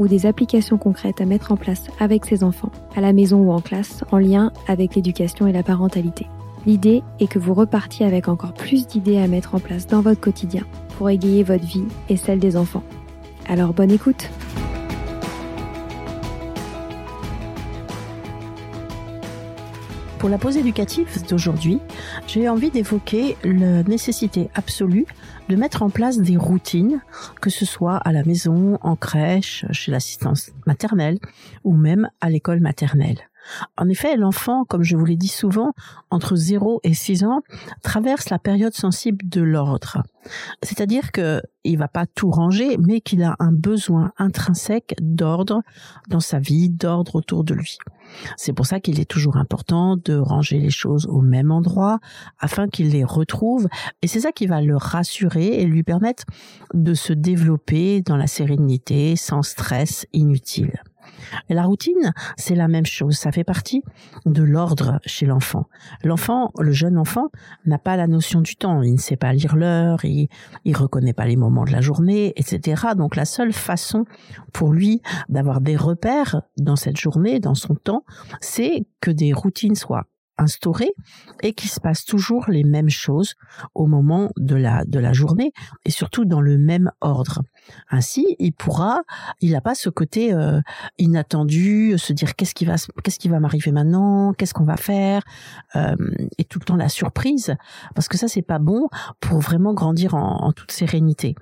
ou des applications concrètes à mettre en place avec ses enfants, à la maison ou en classe, en lien avec l'éducation et la parentalité. L'idée est que vous repartiez avec encore plus d'idées à mettre en place dans votre quotidien pour égayer votre vie et celle des enfants. Alors bonne écoute Pour la pause éducative d'aujourd'hui, j'ai envie d'évoquer la nécessité absolue de mettre en place des routines, que ce soit à la maison, en crèche, chez l'assistance maternelle ou même à l'école maternelle. En effet, l'enfant, comme je vous l'ai dit souvent, entre 0 et 6 ans, traverse la période sensible de l'ordre. C'est-à-dire que il va pas tout ranger, mais qu'il a un besoin intrinsèque d'ordre dans sa vie, d'ordre autour de lui. C'est pour ça qu'il est toujours important de ranger les choses au même endroit afin qu'il les retrouve et c'est ça qui va le rassurer et lui permettre de se développer dans la sérénité sans stress inutile. La routine, c'est la même chose. Ça fait partie de l'ordre chez l'enfant. L'enfant, le jeune enfant, n'a pas la notion du temps. Il ne sait pas lire l'heure, il, il reconnaît pas les moments de la journée, etc. Donc la seule façon pour lui d'avoir des repères dans cette journée, dans son temps, c'est que des routines soient instauré et qu'il se passe toujours les mêmes choses au moment de la de la journée et surtout dans le même ordre. Ainsi, il pourra, il n'a pas ce côté euh, inattendu, se dire qu'est-ce qui va qu'est-ce qui va m'arriver maintenant, qu'est-ce qu'on va faire euh, et tout le temps la surprise parce que ça c'est pas bon pour vraiment grandir en, en toute sérénité.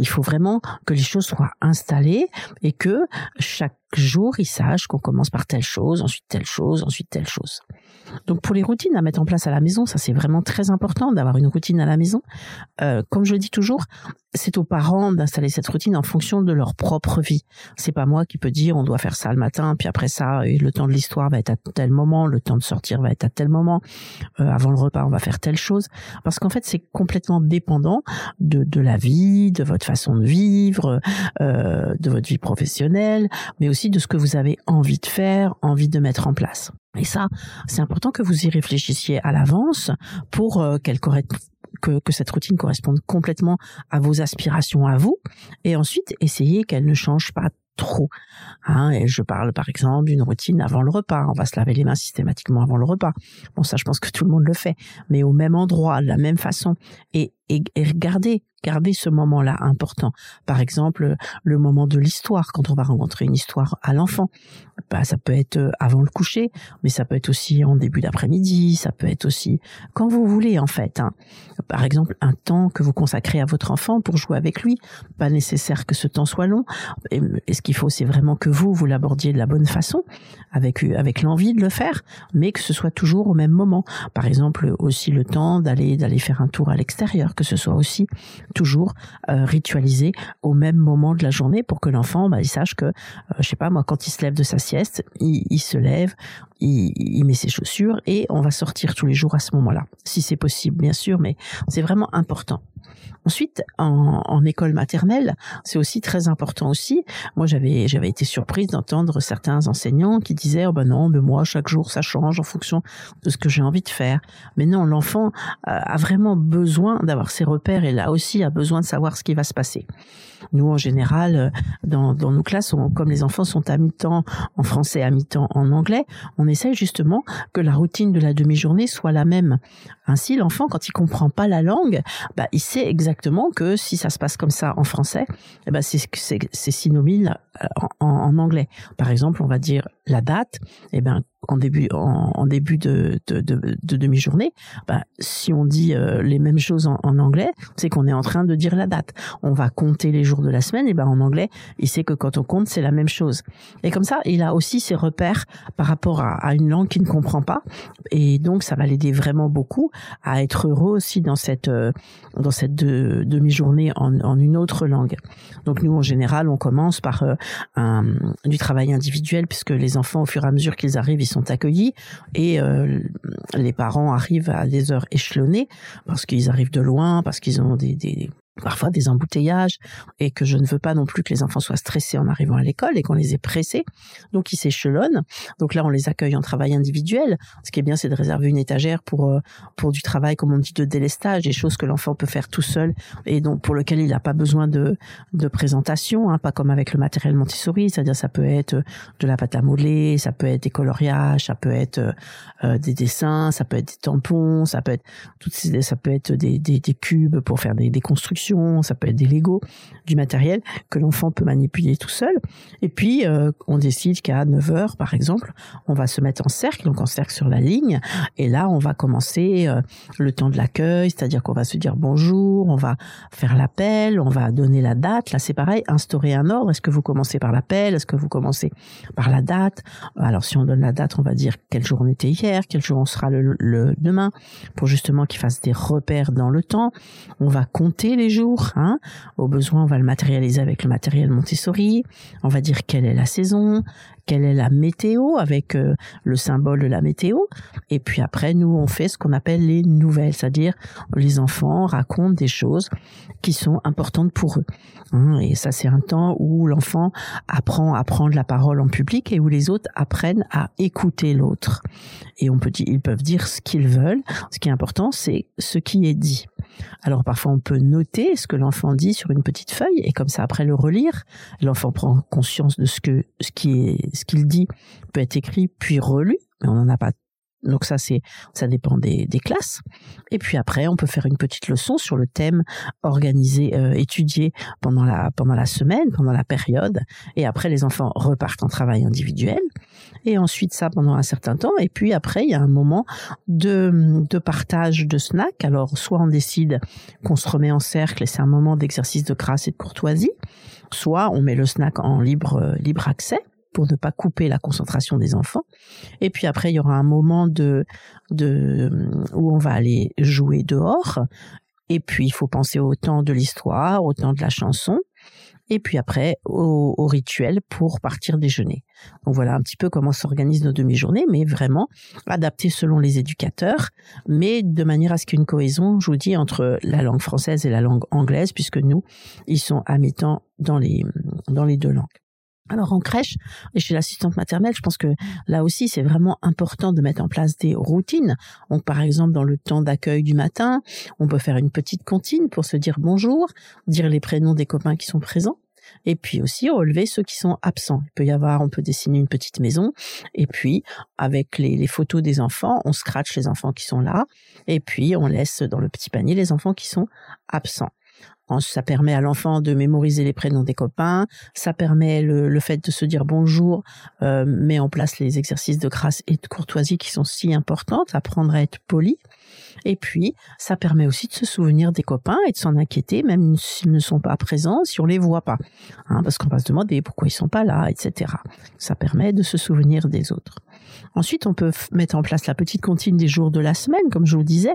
Il faut vraiment que les choses soient installées et que chaque jour, il sache qu'on commence par telle chose, ensuite telle chose, ensuite telle chose. Donc pour les routines à mettre en place à la maison, ça c'est vraiment très important d'avoir une routine à la maison. Euh, comme je le dis toujours, c'est aux parents d'installer cette routine en fonction de leur propre vie. C'est pas moi qui peux dire on doit faire ça le matin, puis après ça, le temps de l'histoire va être à tel moment, le temps de sortir va être à tel moment, euh, avant le repas on va faire telle chose, parce qu'en fait c'est complètement dépendant de, de la vie, de votre façon de vivre, euh, de votre vie professionnelle, mais aussi de ce que vous avez envie de faire, envie de mettre en place. Et ça, c'est important que vous y réfléchissiez à l'avance pour euh, qu'elle que, que cette routine corresponde complètement à vos aspirations à vous. Et ensuite, essayez qu'elle ne change pas trop. Hein, et je parle par exemple d'une routine avant le repas. On va se laver les mains systématiquement avant le repas. Bon, ça, je pense que tout le monde le fait, mais au même endroit, de la même façon. Et, et, et regardez garder ce moment-là important. Par exemple, le moment de l'histoire, quand on va rencontrer une histoire à l'enfant. Bah, ça peut être euh, avant le coucher, mais ça peut être aussi en début d'après-midi, ça peut être aussi quand vous voulez en fait. Hein. Par exemple, un temps que vous consacrez à votre enfant pour jouer avec lui, pas nécessaire que ce temps soit long. Et, ce qu'il faut, c'est vraiment que vous, vous l'abordiez de la bonne façon, avec, avec l'envie de le faire, mais que ce soit toujours au même moment. Par exemple, aussi le temps d'aller d'aller faire un tour à l'extérieur, que ce soit aussi toujours euh, ritualisé au même moment de la journée pour que l'enfant bah, il sache que euh, je sais pas moi quand il se lève de sa sieste il, il se lève il, il, met ses chaussures et on va sortir tous les jours à ce moment-là. Si c'est possible bien sûr mais c'est vraiment important Ensuite, en, école maternelle, c'est aussi très important aussi. Moi, j'avais j'avais été surprise d'entendre certains enseignants qui disaient oh ben non, mais moi chaque jour ça change en fonction de ce que j'ai envie de faire. Mais non, l'enfant euh, a vraiment besoin d'avoir ses repères et là aussi a besoin de savoir ce qui va se passer. Nous, en général, euh, dans, dans nos classes, comme les enfants sont à mi-temps en français, à mi-temps en anglais, on essaye justement que la routine de la demi-journée soit la même. Ainsi, l'enfant, quand il comprend pas la langue, bah, il sait exactement que si ça se passe comme ça en français, eh ben, c'est synonyme euh, en, en, anglais. Par exemple, on va dire la date, eh ben, en début en, début de, de, de, de demi-journée, bah, si on dit euh, les mêmes choses en, anglais, c'est qu'on est en train de dire la date. On va compter les jours de la semaine, et ben en anglais, il sait que quand on compte, c'est la même chose. Et comme ça, il a aussi ses repères par rapport à, une langue qu'il ne comprend pas, et donc ça va l'aider vraiment beaucoup à être heureux aussi dans cette euh, dans cette demi-journée en, une autre langue. Donc nous, en général, on commence par euh, du travail individuel, puisque les enfants, au fur et à mesure qu'ils arrivent, ils sont accueillis et euh, les parents arrivent à des heures échelonnées parce qu'ils arrivent de loin, parce qu'ils ont des, des, parfois des embouteillages et que je ne veux pas non plus que les enfants soient stressés en arrivant à l'école et qu'on les ait pressés. Donc ils s'échelonnent. Donc là on les accueille en travail individuel. Ce qui est bien c'est de réserver une étagère pour euh, pour du travail comme on dit de délestage, des choses que l'enfant peut faire tout seul et donc pour lequel il n'a pas besoin de de présentation, hein, pas comme avec le matériel Montessori, c'est-à-dire ça peut être de la pâte à modeler, ça peut être des coloriages, ça peut être euh, des dessins, ça peut être des tampons, ça peut être toutes ces, ça peut être des, des, des cubes pour faire des, des constructions ça peut être des Lego, du matériel que l'enfant peut manipuler tout seul. Et puis, euh, on décide qu'à 9 heures, par exemple, on va se mettre en cercle, donc en cercle sur la ligne. Et là, on va commencer euh, le temps de l'accueil, c'est-à-dire qu'on va se dire bonjour, on va faire l'appel, on va donner la date. Là, c'est pareil, instaurer un ordre. Est-ce que vous commencez par l'appel? Est-ce que vous commencez par la date? Alors, si on donne la date, on va dire quel jour on était hier, quel jour on sera le, le demain, pour justement qu'il fasse des repères dans le temps. On va compter jours. Hein. Au besoin, on va le matérialiser avec le matériel Montessori. On va dire quelle est la saison, quelle est la météo avec euh, le symbole de la météo. Et puis après, nous, on fait ce qu'on appelle les nouvelles, c'est-à-dire les enfants racontent des choses qui sont importantes pour eux. Hein. Et ça, c'est un temps où l'enfant apprend à prendre la parole en public et où les autres apprennent à écouter l'autre. Et on peut, ils peuvent dire ce qu'ils veulent. Ce qui est important, c'est ce qui est dit. Alors parfois on peut noter ce que l'enfant dit sur une petite feuille et comme ça après le relire, l'enfant prend conscience de ce que ce qui est ce qu'il dit peut être écrit puis relu, mais on n'en a pas donc ça c'est ça dépend des, des, classes. Et puis après on peut faire une petite leçon sur le thème organisé euh, étudié pendant la pendant la semaine, pendant la période. Et après les enfants repartent en travail individuel. Et ensuite ça pendant un certain temps. Et puis après il y a un moment de de partage de snacks. Alors soit on décide qu'on se remet en cercle et c'est un moment d'exercice de grâce et de courtoisie. Soit on met le snack en libre euh, libre accès pour ne pas couper la concentration des enfants. Et puis après, il y aura un moment de, de où on va aller jouer dehors. Et puis, il faut penser au temps de l'histoire, au temps de la chanson. Et puis après, au, au rituel pour partir déjeuner. Donc voilà un petit peu comment s'organisent nos demi-journées, mais vraiment adapté selon les éducateurs, mais de manière à ce qu'il y ait une cohésion, je vous dis, entre la langue française et la langue anglaise, puisque nous, ils sont à mi-temps dans les, dans les deux langues. Alors en crèche et chez l'assistante maternelle, je pense que là aussi c'est vraiment important de mettre en place des routines. Donc par exemple dans le temps d'accueil du matin, on peut faire une petite comptine pour se dire bonjour, dire les prénoms des copains qui sont présents et puis aussi relever ceux qui sont absents. Il peut y avoir, on peut dessiner une petite maison et puis avec les, les photos des enfants, on scratch les enfants qui sont là et puis on laisse dans le petit panier les enfants qui sont absents. Ça permet à l'enfant de mémoriser les prénoms des copains. Ça permet le, fait de se dire bonjour, euh, met en place les exercices de grâce et de courtoisie qui sont si importants. Apprendre à être poli. Et puis, ça permet aussi de se souvenir des copains et de s'en inquiéter, même s'ils ne sont pas présents, si on les voit pas. Hein, parce qu'on va se demander pourquoi ils sont pas là, etc. Ça permet de se souvenir des autres. Ensuite, on peut mettre en place la petite comptine des jours de la semaine, comme je vous disais.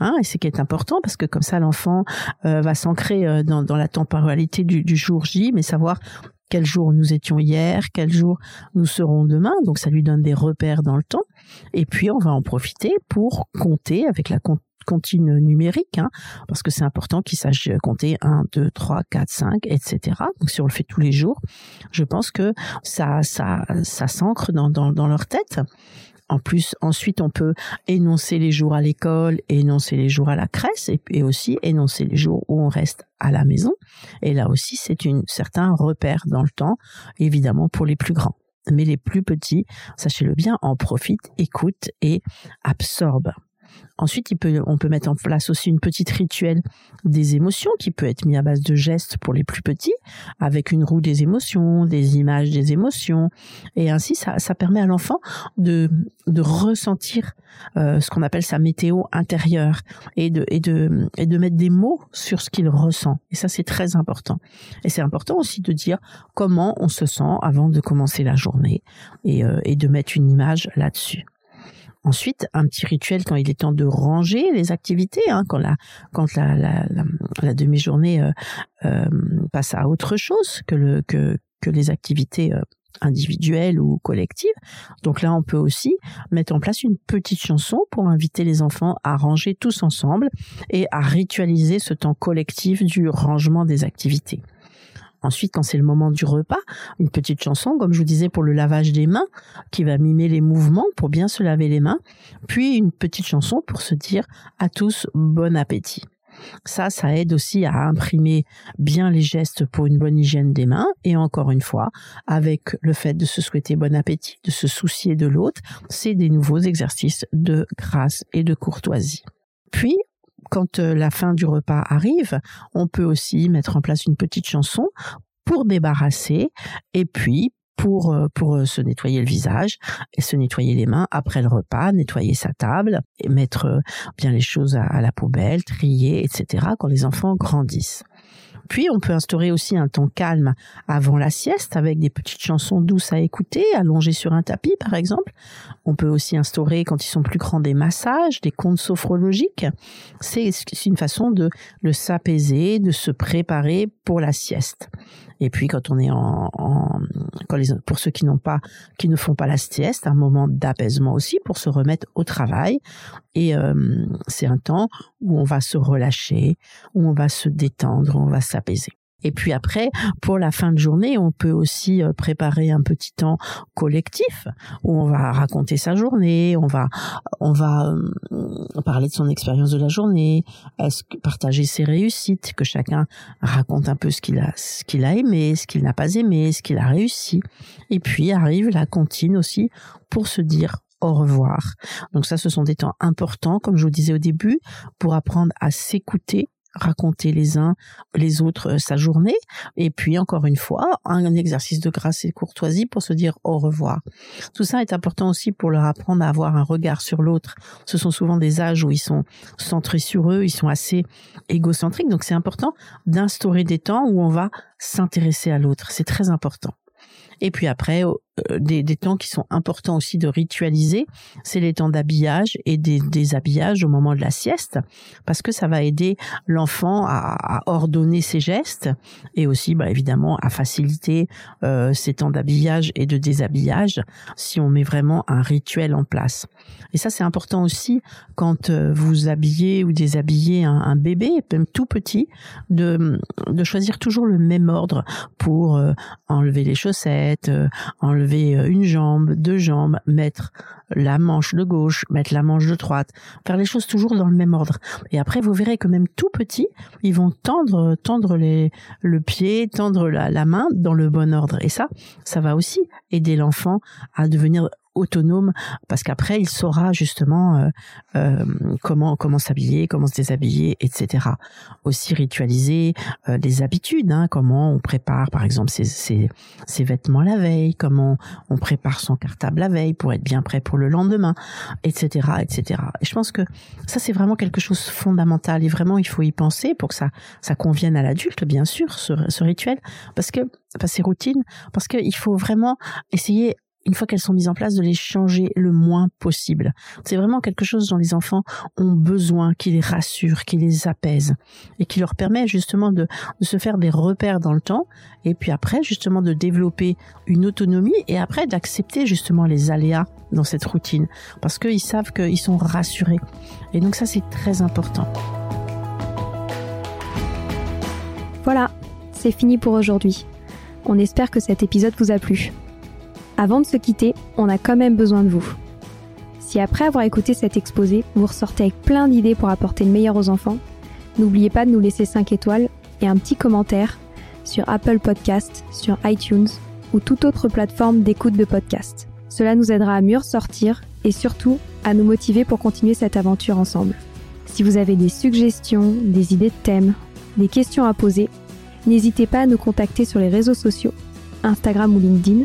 Hein, et c'est qui est important parce que comme ça, l'enfant euh, va s'ancrer euh, dans, la temporalité du, jour J, mais savoir quel jour nous étions hier, quel jour nous serons demain. Donc ça lui donne des repères dans le temps. Et puis on va en profiter pour compter avec la comptine numérique, hein, parce que c'est important qu'il sache compter 1, 2, 3, 4, 5, etc. Donc si on le fait tous les jours, je pense que ça, ça, ça s'ancre dans, dans leur tête. En plus, ensuite, on peut énoncer les jours à l'école, énoncer les jours à la crèche et, aussi énoncer les jours où on reste à la maison. Et là aussi, c'est une certain repère dans le temps, évidemment pour les plus grands. Mais les plus petits, sachez-le bien, en profitent, écoutent et absorbent. Ensuite, il peut, on peut mettre en place aussi une petite rituel des émotions qui peut être mis à base de gestes pour les plus petits, avec une roue des émotions, des images des émotions, et ainsi ça, ça permet à l'enfant de, de ressentir euh, ce qu'on appelle sa météo intérieure et de, et de, et de mettre des mots sur ce qu'il ressent. Et ça, c'est très important. Et c'est important aussi de dire comment on se sent avant de commencer la journée et, euh, et de mettre une image là-dessus. Ensuite, un petit rituel quand il est temps de ranger les activités, hein, quand la demi-journée euh, euh, passe à autre chose que les activités euh, individuelles ou collectives. Donc là, on peut aussi mettre en place une petite chanson pour inviter les enfants à ranger tous ensemble et à ritualiser ce temps collectif du rangement des activités. Ensuite, quand c'est le moment du repas, une petite chanson, comme je vous disais, pour le lavage des mains, qui va mimer les mouvements pour bien se laver les mains. Puis une petite chanson pour se dire à tous bon appétit. Ça, ça aide aussi à imprimer bien les gestes pour une bonne hygiène des mains. Et encore une fois, avec le fait de se souhaiter bon appétit, de se soucier de l'autre, c'est des nouveaux exercices de grâce et de courtoisie. Puis, quand euh, la fin du repas arrive, on peut aussi mettre en place une petite chanson pour débarrasser et puis pour euh, pour euh, se nettoyer le visage et se nettoyer les mains après le repas, nettoyer sa table et mettre bien les choses à la poubelle, trier, etc. quand les enfants grandissent. Puis on peut instaurer aussi un temps calme avant la sieste avec des petites chansons douces à écouter, allongées sur un tapis par exemple. On peut aussi instaurer quand ils sont plus grands des massages, des contes sophrologiques. C'est une façon de le s'apaiser, de se préparer pour la sieste. Et puis quand on est en, les, pour ceux qui n'ont pas, qui ne font pas la sieste, un moment d'apaisement aussi pour se remettre au travail. Et euh, c'est un temps où on va se relâcher, où on va se détendre, on va s'apaiser. Et puis après, pour la fin de journée, on peut aussi euh, préparer un petit temps collectif où on va raconter sa journée, on va on va euh, parler de son expérience de la journée, partager ses réussites, que chacun raconte un peu ce qu'il a ce qu'il a aimé, ce qu'il n'a pas aimé, ce qu'il a réussi. Et puis arrive la comptine aussi pour se dire au revoir. Donc ça, ce sont des temps importants, comme je vous disais au début, pour apprendre à s'écouter raconter les uns les autres euh, sa journée et puis encore une fois un exercice de grâce et de courtoisie pour se dire au revoir. Tout ça est important aussi pour leur apprendre à avoir un regard sur l'autre. Ce sont souvent des âges où ils sont centrés sur eux, ils sont assez égocentriques donc c'est important d'instaurer des temps où on va s'intéresser à l'autre, c'est très important. Et puis après, des, des, temps qui sont importants aussi de ritualiser, c'est les temps d'habillage et des, des, habillages au moment de la sieste, parce que ça va aider l'enfant à, à, ordonner ses gestes et aussi, bah, évidemment, à faciliter euh, ces temps d'habillage et de déshabillage si on met vraiment un rituel en place. Et ça, c'est important aussi quand euh, vous habillez ou déshabillez un, un, bébé, même tout petit, de, de choisir toujours le même ordre pour euh, enlever les chaussettes, euh, enlever une jambe, deux jambes, mettre la manche de gauche, mettre la manche de droite, faire les choses toujours dans le même ordre. Et après, vous verrez que même tout petit, ils vont tendre, tendre le pied, tendre la main dans le bon ordre. Et ça, ça va aussi aider l'enfant à devenir autonome parce qu'après il saura justement euh, euh, comment comment s'habiller, comment se déshabiller, etc. Aussi ritualiser euh, les habitudes, hein, comment on prépare par exemple ses, ses, ses, vêtements la veille, comment on prépare son cartable la veille pour être bien prêt pour le lendemain, etc., etc. Et je pense que ça c'est vraiment quelque chose de fondamental et vraiment il faut y penser pour que ça ça convienne à l'adulte bien sûr ce, ce rituel parce que enfin, ces routines parce qu'il faut vraiment essayer une fois qu'elles sont mises en place, de les changer le moins possible. C'est vraiment quelque chose dont les enfants ont besoin, qui les rassure, qui les apaise et qui leur permet justement de, se faire des repères dans le temps et puis après justement de développer une autonomie et après d'accepter justement les aléas dans cette routine parce qu'ils savent qu'ils sont rassurés. Et donc ça c'est très important. Voilà, c'est fini pour aujourd'hui. On espère que cet épisode vous a plu. Avant de se quitter, on a quand même besoin de vous. Si après avoir écouté cet exposé, vous ressortez avec plein d'idées pour apporter le meilleur aux enfants, n'oubliez pas de nous laisser 5 étoiles et un petit commentaire sur Apple Podcast, sur iTunes ou toute autre plateforme d'écoute de podcast. Cela nous aidera à mieux ressortir et surtout à nous motiver pour continuer cette aventure ensemble. Si vous avez des suggestions, des idées de thèmes, des questions à poser, n'hésitez pas à nous contacter sur les réseaux sociaux, Instagram ou LinkedIn,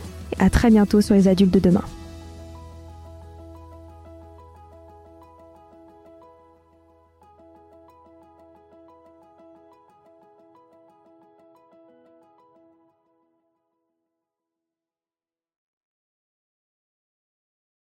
à très bientôt sur les adultes de demain.